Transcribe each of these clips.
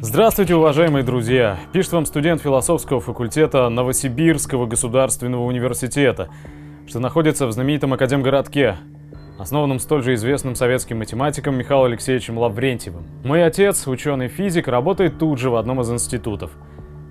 Здравствуйте, уважаемые друзья! Пишет вам студент философского факультета Новосибирского государственного университета, что находится в знаменитом Академгородке, основанном столь же известным советским математиком Михаилом Алексеевичем Лаврентьевым. Мой отец, ученый-физик, работает тут же в одном из институтов.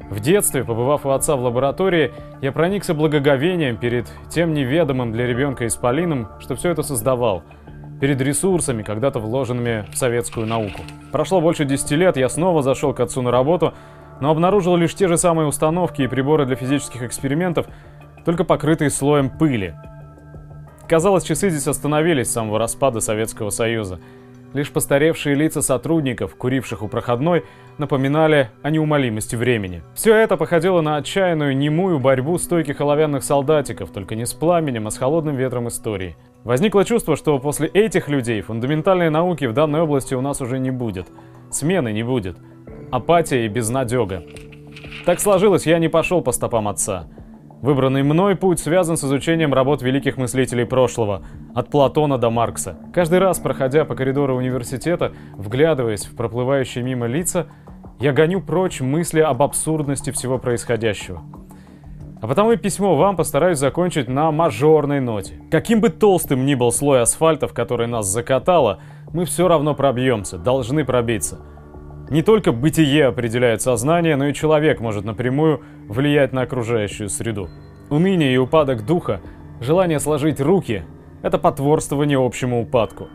В детстве, побывав у отца в лаборатории, я проникся благоговением перед тем неведомым для ребенка исполином, что все это создавал – перед ресурсами, когда-то вложенными в советскую науку. Прошло больше 10 лет, я снова зашел к отцу на работу, но обнаружил лишь те же самые установки и приборы для физических экспериментов, только покрытые слоем пыли. Казалось, часы здесь остановились с самого распада Советского Союза. Лишь постаревшие лица сотрудников, куривших у проходной, напоминали о неумолимости времени. Все это походило на отчаянную, немую борьбу стойких оловянных солдатиков, только не с пламенем, а с холодным ветром истории. Возникло чувство, что после этих людей фундаментальной науки в данной области у нас уже не будет. Смены не будет. Апатия и безнадега. Так сложилось, я не пошел по стопам отца. Выбранный мной путь связан с изучением работ великих мыслителей прошлого, от Платона до Маркса. Каждый раз, проходя по коридору университета, вглядываясь в проплывающие мимо лица, я гоню прочь мысли об абсурдности всего происходящего. А потому и письмо вам постараюсь закончить на мажорной ноте. Каким бы толстым ни был слой асфальта, в который нас закатало, мы все равно пробьемся, должны пробиться. Не только бытие определяет сознание, но и человек может напрямую влиять на окружающую среду. Уныние и упадок духа, желание сложить руки – это потворствование общему упадку.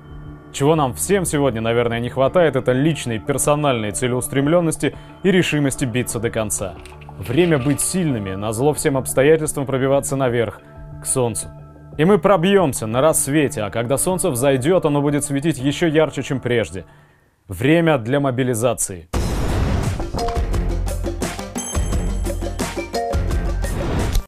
Чего нам всем сегодня, наверное, не хватает, это личной, персональной целеустремленности и решимости биться до конца. Время быть сильными, на зло всем обстоятельствам пробиваться наверх, к солнцу. И мы пробьемся на рассвете, а когда солнце взойдет, оно будет светить еще ярче, чем прежде – Время для мобилизации.